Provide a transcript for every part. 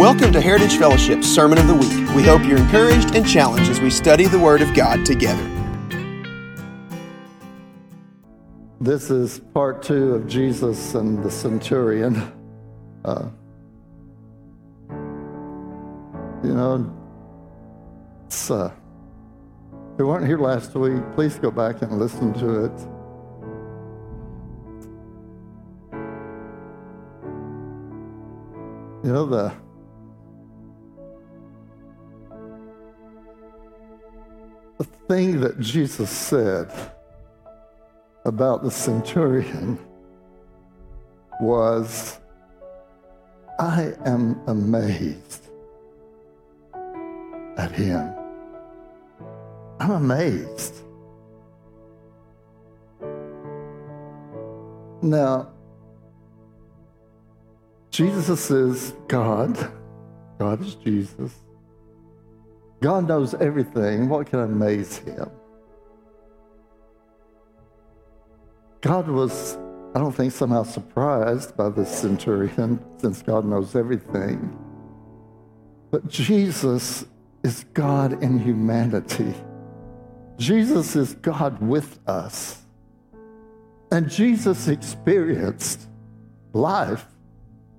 Welcome to Heritage Fellowship's Sermon of the Week. We hope you're encouraged and challenged as we study the Word of God together. This is part two of Jesus and the centurion. Uh, you know, it's, uh, if you weren't here last week, please go back and listen to it. You know, the the thing that Jesus said about the centurion was, I am amazed at him. I'm amazed. Now, Jesus is God. God is Jesus. God knows everything. What can amaze him? God was, I don't think, somehow surprised by this centurion since God knows everything. But Jesus is God in humanity. Jesus is God with us. And Jesus experienced life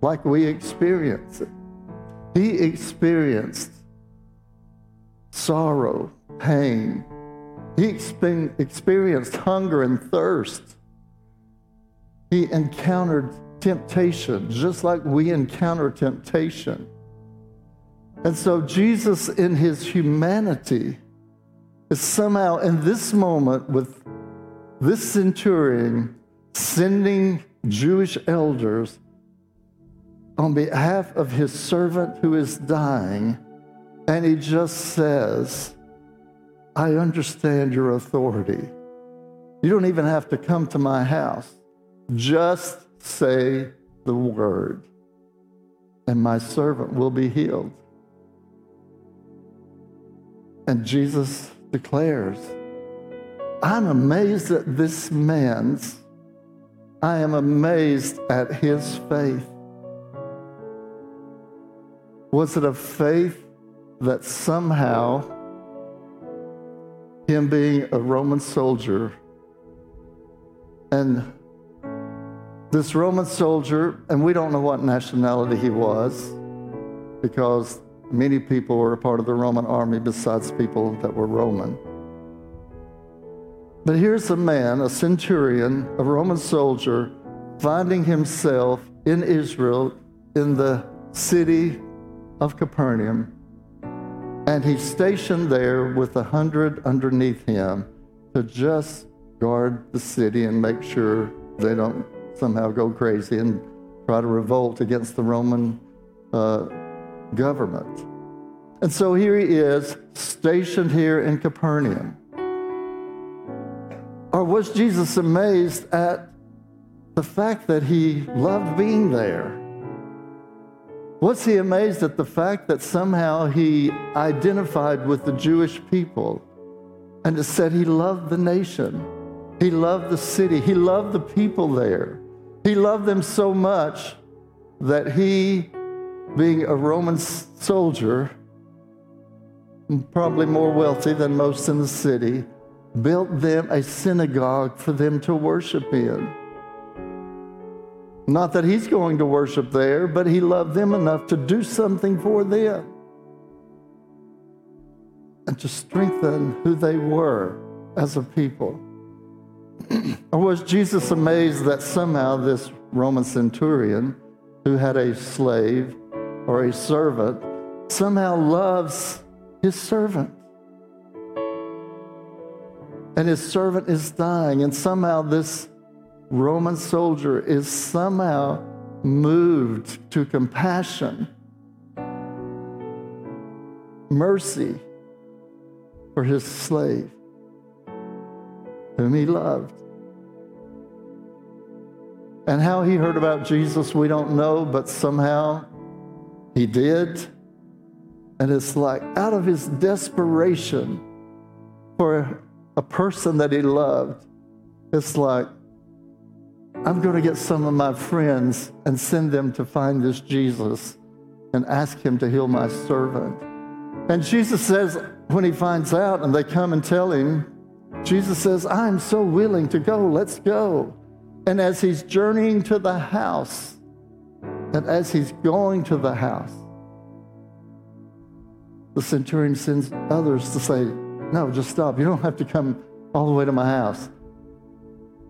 like we experience it. He experienced sorrow, pain. He experienced hunger and thirst. He encountered temptation just like we encounter temptation. And so Jesus, in his humanity, is somehow in this moment with this centurion sending Jewish elders on behalf of his servant who is dying, and he just says, I understand your authority. You don't even have to come to my house. Just say the word, and my servant will be healed. And Jesus declares, I'm amazed at this man's, I am amazed at his faith. Was it a faith that somehow him being a Roman soldier and this Roman soldier, and we don't know what nationality he was because many people were a part of the Roman army besides people that were Roman. But here's a man, a centurion, a Roman soldier, finding himself in Israel in the city of Capernaum, and he's stationed there with a hundred underneath him to just guard the city and make sure they don't somehow go crazy and try to revolt against the Roman uh, government. And so here he is, stationed here in Capernaum. Or was Jesus amazed at the fact that he loved being there? Was he amazed at the fact that somehow he identified with the Jewish people and it said he loved the nation? He loved the city. He loved the people there. He loved them so much that he, being a Roman soldier, probably more wealthy than most in the city, built them a synagogue for them to worship in. Not that he's going to worship there, but he loved them enough to do something for them and to strengthen who they were as a people. or was Jesus amazed that somehow this Roman centurion, who had a slave or a servant, somehow loves his servant? And his servant is dying, and somehow this Roman soldier is somehow moved to compassion, mercy for his slave whom he loved. And how he heard about Jesus, we don't know, but somehow he did. And it's like out of his desperation for a person that he loved, it's like, I'm going to get some of my friends and send them to find this Jesus and ask him to heal my servant. And Jesus says, when he finds out and they come and tell him, Jesus says, I'm so willing to go, let's go. And as he's journeying to the house, and as he's going to the house, the centurion sends others to say, No, just stop. You don't have to come all the way to my house.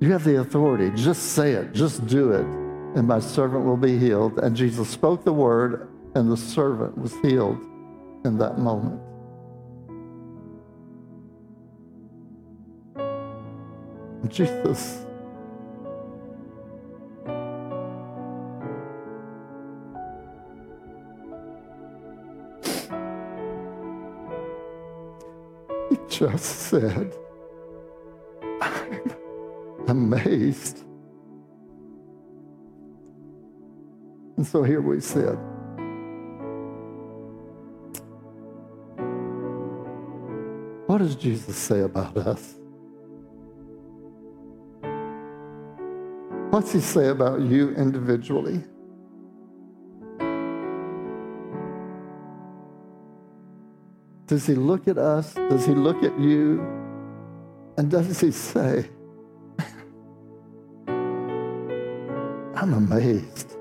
You have the authority. Just say it, just do it, and my servant will be healed. And Jesus spoke the word, and the servant was healed in that moment. Jesus. He just said, amazed. And so here we sit. What does Jesus say about us? What's he say about you individually? Does he look at us? Does he look at you? And does he say, I'm amazed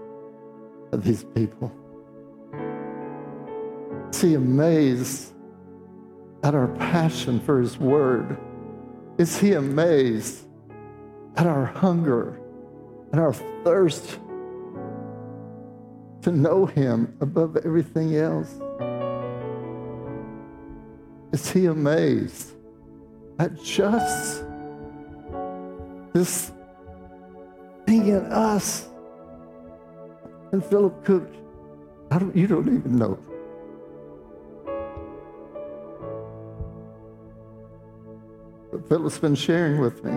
at these people? Is he amazed at our passion for his word? Is he amazed at our hunger and our thirst to know Him above everything else? Is He amazed at just this thing in us? And Philip Cook, I don't, you don't even know. But Philip's been sharing with me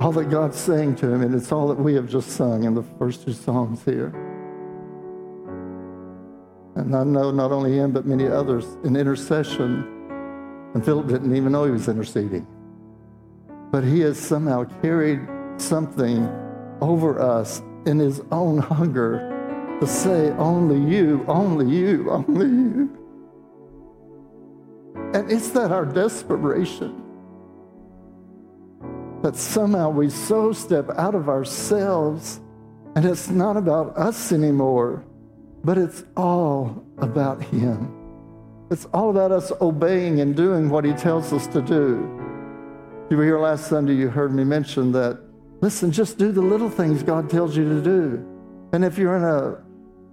all that God's saying to him, and it's all that we have just sung in the first two songs here. And I know not only him, but many others in intercession. And Philip didn't even know he was interceding. But he has somehow carried something over us in his own hunger to say, Only you, only you, only you. And it's that our desperation that somehow we so step out of ourselves and it's not about us anymore, but it's all about Him. It's all about us obeying and doing what He tells us to do. You were here last Sunday, you heard me mention that, listen, just do the little things God tells you to do. And if you're in a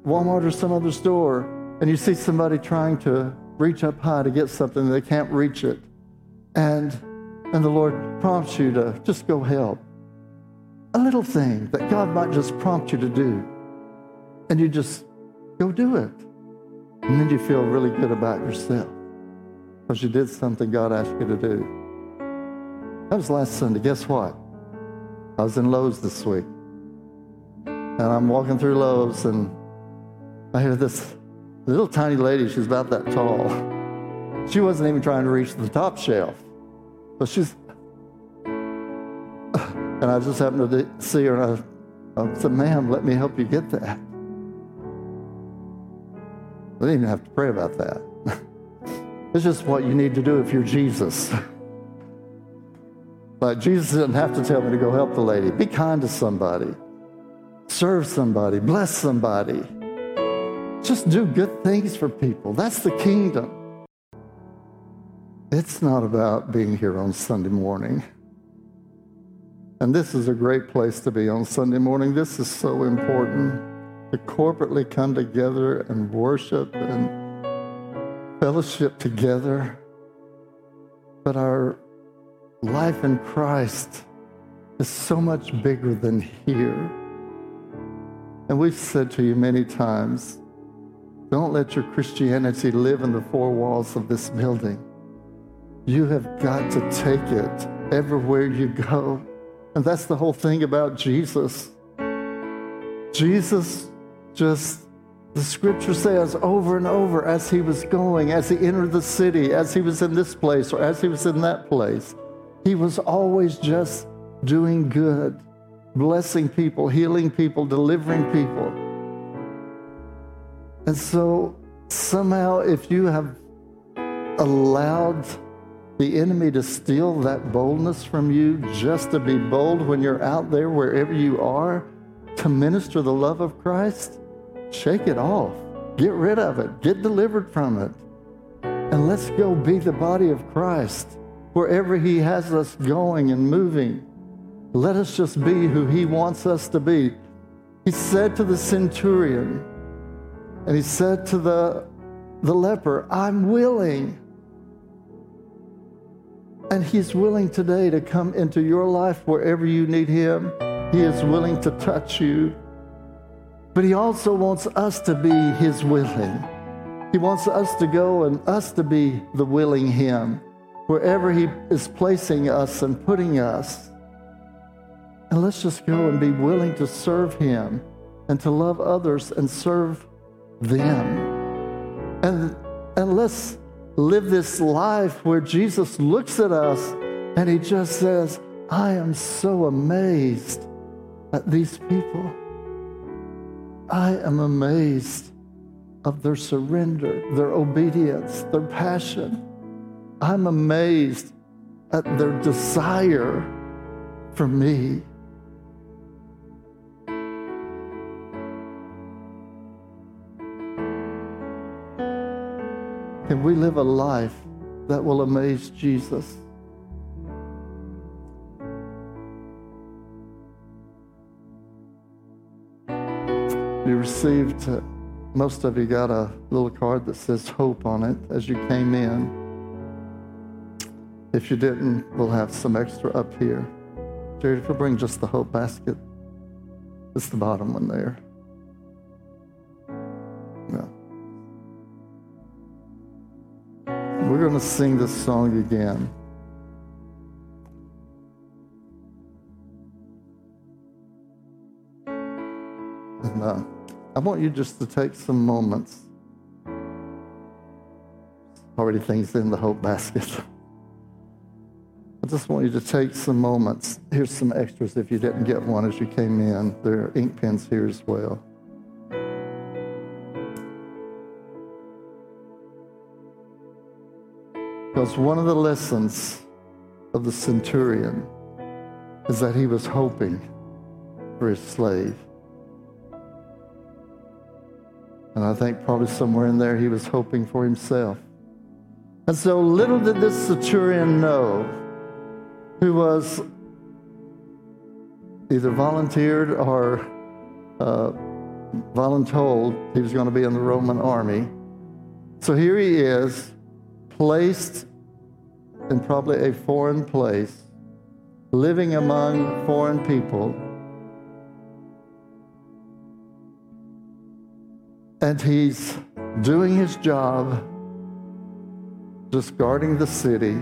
Walmart or some other store and you see somebody trying to reach up high to get something, they can't reach it. And and the Lord prompts you to just go help. A little thing that God might just prompt you to do. And you just go do it. And then you feel really good about yourself because you did something God asked you to do. That was last Sunday. Guess what? I was in Lowe's this week. And I'm walking through Lowe's and I hear this little tiny lady. She's about that tall. She wasn't even trying to reach the top shelf. But she's, and I just happened to see her and I, I said, ma'am, let me help you get that. I didn't even have to pray about that. it's just what you need to do if you're Jesus. Like Jesus didn't have to tell me to go help the lady. Be kind to somebody, serve somebody, bless somebody. Just do good things for people. That's the kingdom. It's not about being here on Sunday morning. And this is a great place to be on Sunday morning. This is so important to corporately come together and worship and fellowship together. But our life in Christ is so much bigger than here. And we've said to you many times don't let your Christianity live in the four walls of this building. You have got to take it everywhere you go. And that's the whole thing about Jesus. Jesus just, the scripture says over and over as he was going, as he entered the city, as he was in this place, or as he was in that place, he was always just doing good, blessing people, healing people, delivering people. And so, somehow, if you have allowed the enemy to steal that boldness from you just to be bold when you're out there, wherever you are, to minister the love of Christ, shake it off. Get rid of it. Get delivered from it. And let's go be the body of Christ wherever He has us going and moving. Let us just be who He wants us to be. He said to the centurion, and He said to the, the leper, I'm willing. And He's willing today to come into your life wherever you need Him. He is willing to touch you. But He also wants us to be His willing. He wants us to go and us to be the willing Him wherever He is placing us and putting us. And let's just go and be willing to serve Him and to love others and serve them. And, and let's live this life where Jesus looks at us and he just says, I am so amazed at these people. I am amazed of their surrender, their obedience, their passion. I'm amazed at their desire for me. Can we live a life that will amaze Jesus? You received, most of you got a little card that says hope on it as you came in. If you didn't, we'll have some extra up here. Jerry, if you'll bring just the hope basket, it's the bottom one there. Yeah. We're going to sing this song again. And uh, I want you just to take some moments. Already things in the hope basket. I just want you to take some moments. Here's some extras if you didn't get one as you came in. There are ink pens here as well. Because one of the lessons of the centurion is that he was hoping for his slave. And I think probably somewhere in there he was hoping for himself. And so little did this centurion know, who was either volunteered or uh, voluntold he was going to be in the Roman army. So here he is, placed in probably a foreign place, living among foreign people. And he's doing his job, just guarding the city.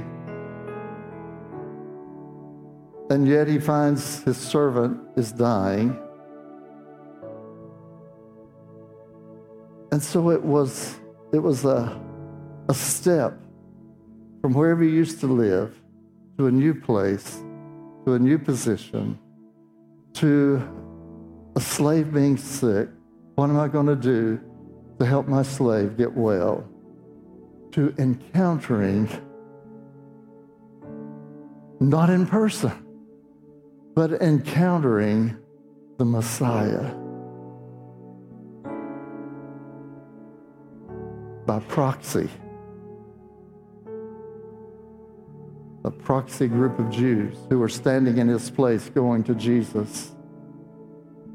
And yet he finds his servant is dying. And so it was, it was a, a step from wherever he used to live to a new place, to a new position, to a slave being sick. What am I going to do to help my slave get well? To encountering, not in person, but encountering the Messiah by proxy. a proxy group of Jews who were standing in his place going to Jesus.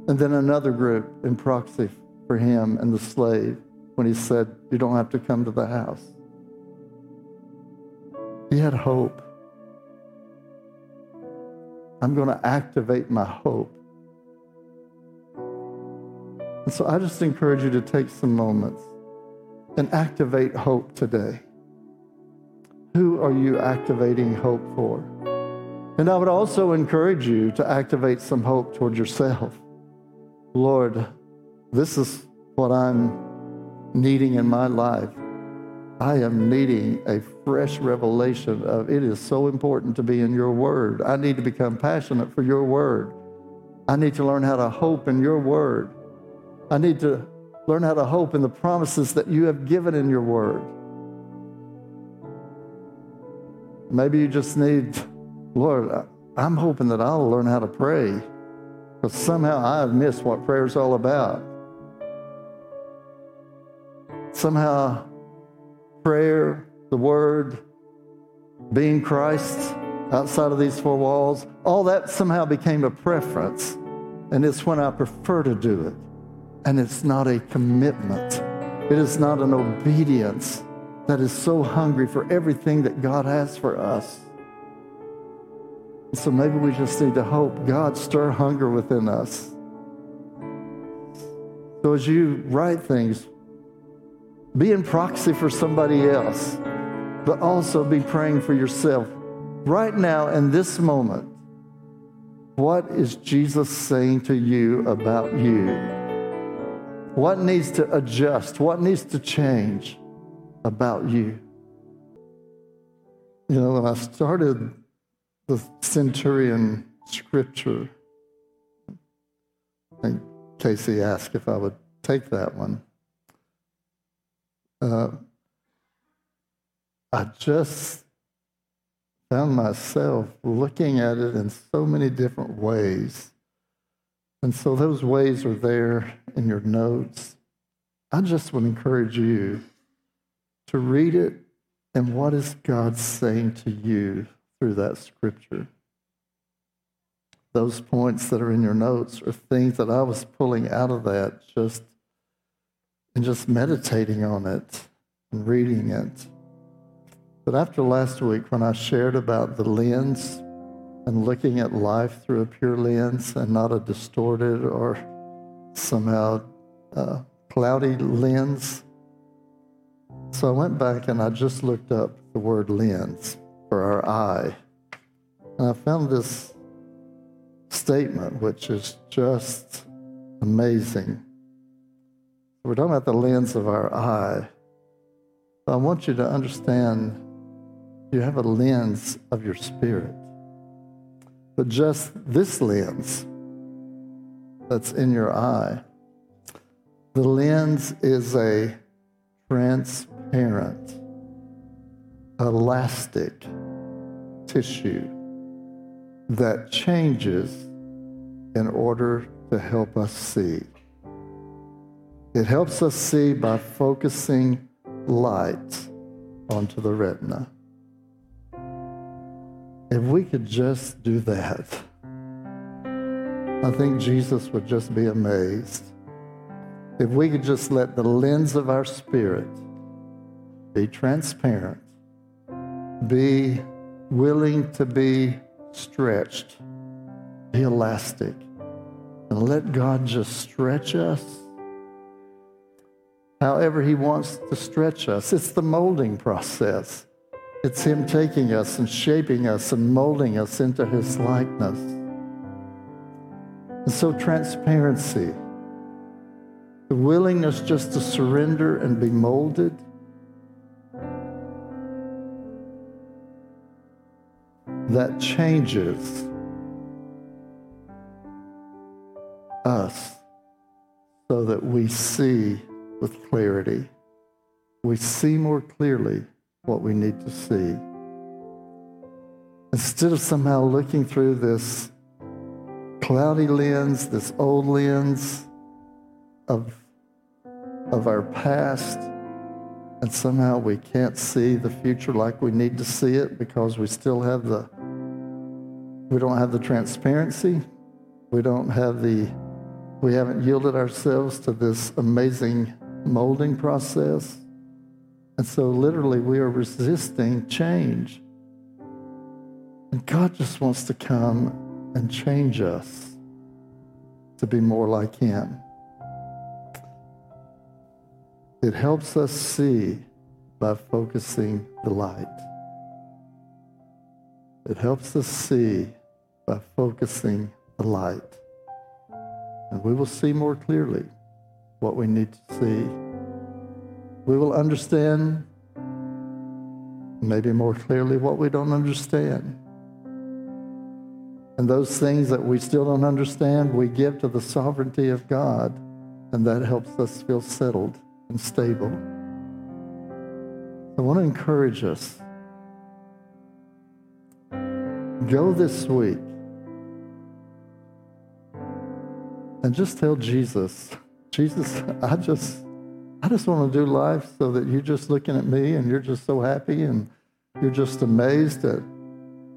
And then another group in proxy for him and the slave when he said, You don't have to come to the house. He had hope. I'm going to activate my hope. And so I just encourage you to take some moments and activate hope today. Who are you activating hope for? And I would also encourage you to activate some hope toward yourself. Lord, this is what I'm needing in my life. I am needing a fresh revelation of it is so important to be in your word. I need to become passionate for your word. I need to learn how to hope in your word. I need to learn how to hope in the promises that you have given in your word. Maybe you just need, Lord, I'm hoping that I'll learn how to pray because somehow I've missed what prayer's all about. Somehow, prayer, the word, being Christ outside of these four walls, all that somehow became a preference. And it's when I prefer to do it. And it's not a commitment, it is not an obedience that is so hungry for everything that God has for us. So maybe we just need to hope God stir hunger within us. So as you write things, be in proxy for somebody else, but also be praying for yourself. Right now, in this moment, what is Jesus saying to you about you? What needs to adjust? What needs to change about you? You know, when I started the centurion scripture, I think Casey asked if I would take that one. Uh, I just found myself looking at it in so many different ways. And so those ways are there in your notes. I just would encourage you to read it and what is God saying to you through that scripture. Those points that are in your notes are things that I was pulling out of that just and just meditating on it and reading it. But after last week, when I shared about the lens and looking at life through a pure lens and not a distorted or somehow uh, cloudy lens, so I went back and I just looked up the word lens for our eye. And I found this statement, which is just amazing. We're talking about the lens of our eye. I want you to understand you have a lens of your spirit. But just this lens that's in your eye, the lens is a transparent, elastic tissue that changes in order to help us see. It helps us see by focusing light onto the retina. If we could just do that, I think Jesus would just be amazed. If we could just let the lens of our spirit be transparent, be willing to be stretched, be elastic, and let God just stretch us however He wants to stretch us. It's the molding process. It's Him taking us and shaping us and molding us into His likeness. And so, transparency, the willingness just to surrender and be molded. That changes us so that we see with clarity. We see more clearly what we need to see. Instead of somehow looking through this cloudy lens, this old lens of, of our past, and somehow we can't see the future like we need to see it because we still have the, we don't have the transparency, we don't have the, we haven't yielded ourselves to this amazing molding process. And so, literally, we are resisting change. And God just wants to come and change us to be more like Him. It helps us see by focusing the light. It helps us see by focusing the light. And we will see more clearly what we need to see we will understand maybe more clearly what we don't understand. And those things that we still don't understand, we give to the sovereignty of God and that helps us feel settled and stable. I want to encourage us. Go this week and just tell Jesus, Jesus, I just I just want to do life so that you're just looking at me and you're just so happy and you're just amazed at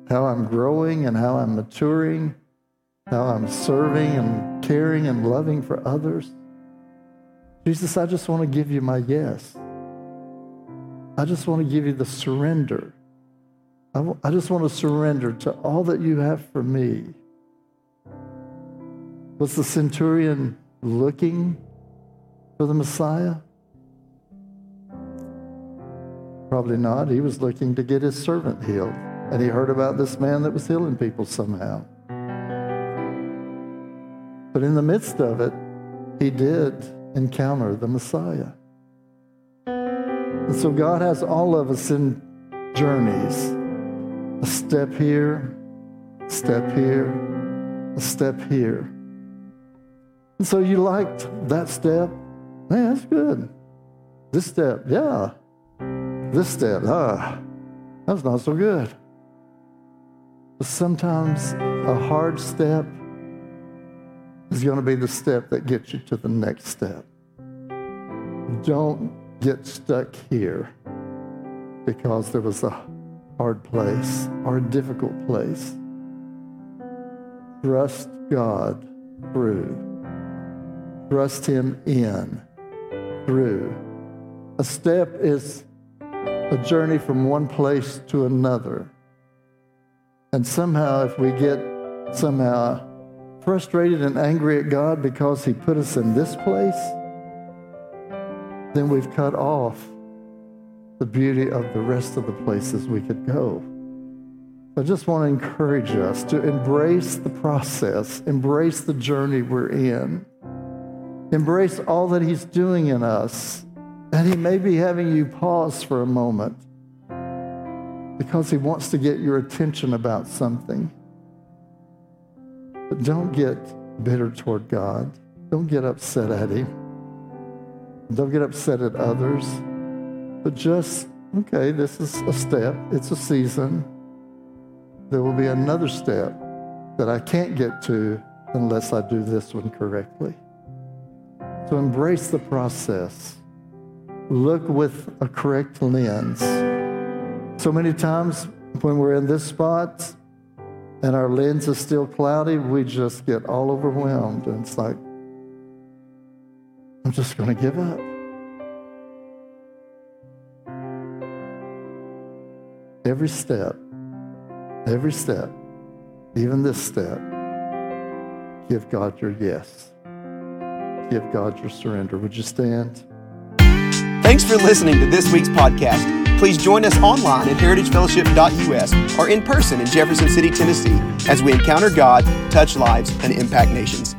how I'm growing and how I'm maturing, how I'm serving and caring and loving for others. Jesus, I just want to give you my yes. I just want to give you the surrender. I, w- I just want to surrender to all that you have for me. Was the centurion looking for the Messiah? Probably not. He was looking to get his servant healed. And he heard about this man that was healing people somehow. But in the midst of it, he did encounter the Messiah. And so God has all of us in journeys a step here, a step here, a step here. And so you liked that step? Man, that's good. This step, yeah. This step, ah, that's not so good. But sometimes a hard step is going to be the step that gets you to the next step. Don't get stuck here because there was a hard place or a difficult place. Trust God through. Trust Him in through. A step is a journey from one place to another. And somehow, if we get somehow frustrated and angry at God because He put us in this place, then we've cut off the beauty of the rest of the places we could go. I just want to encourage us to embrace the process, embrace the journey we're in, embrace all that He's doing in us. And He may be having you pause for a moment because He wants to get your attention about something. But don't get bitter toward God, don't get upset at Him, don't get upset at others, but just, okay, this is a step, it's a season there will be another step that I can't get to unless I do this one correctly. So embrace the process. Look with a correct lens. So many times when we're in this spot and our lens is still cloudy, we just get all overwhelmed. And it's like, I'm just going to give up. Every step Every step, even this step, give God your yes. Give God your surrender. Would you stand? Thanks for listening to this week's podcast. Please join us online at heritagefellowship.us or in person in Jefferson City, Tennessee, as we encounter God, touch lives, and impact nations.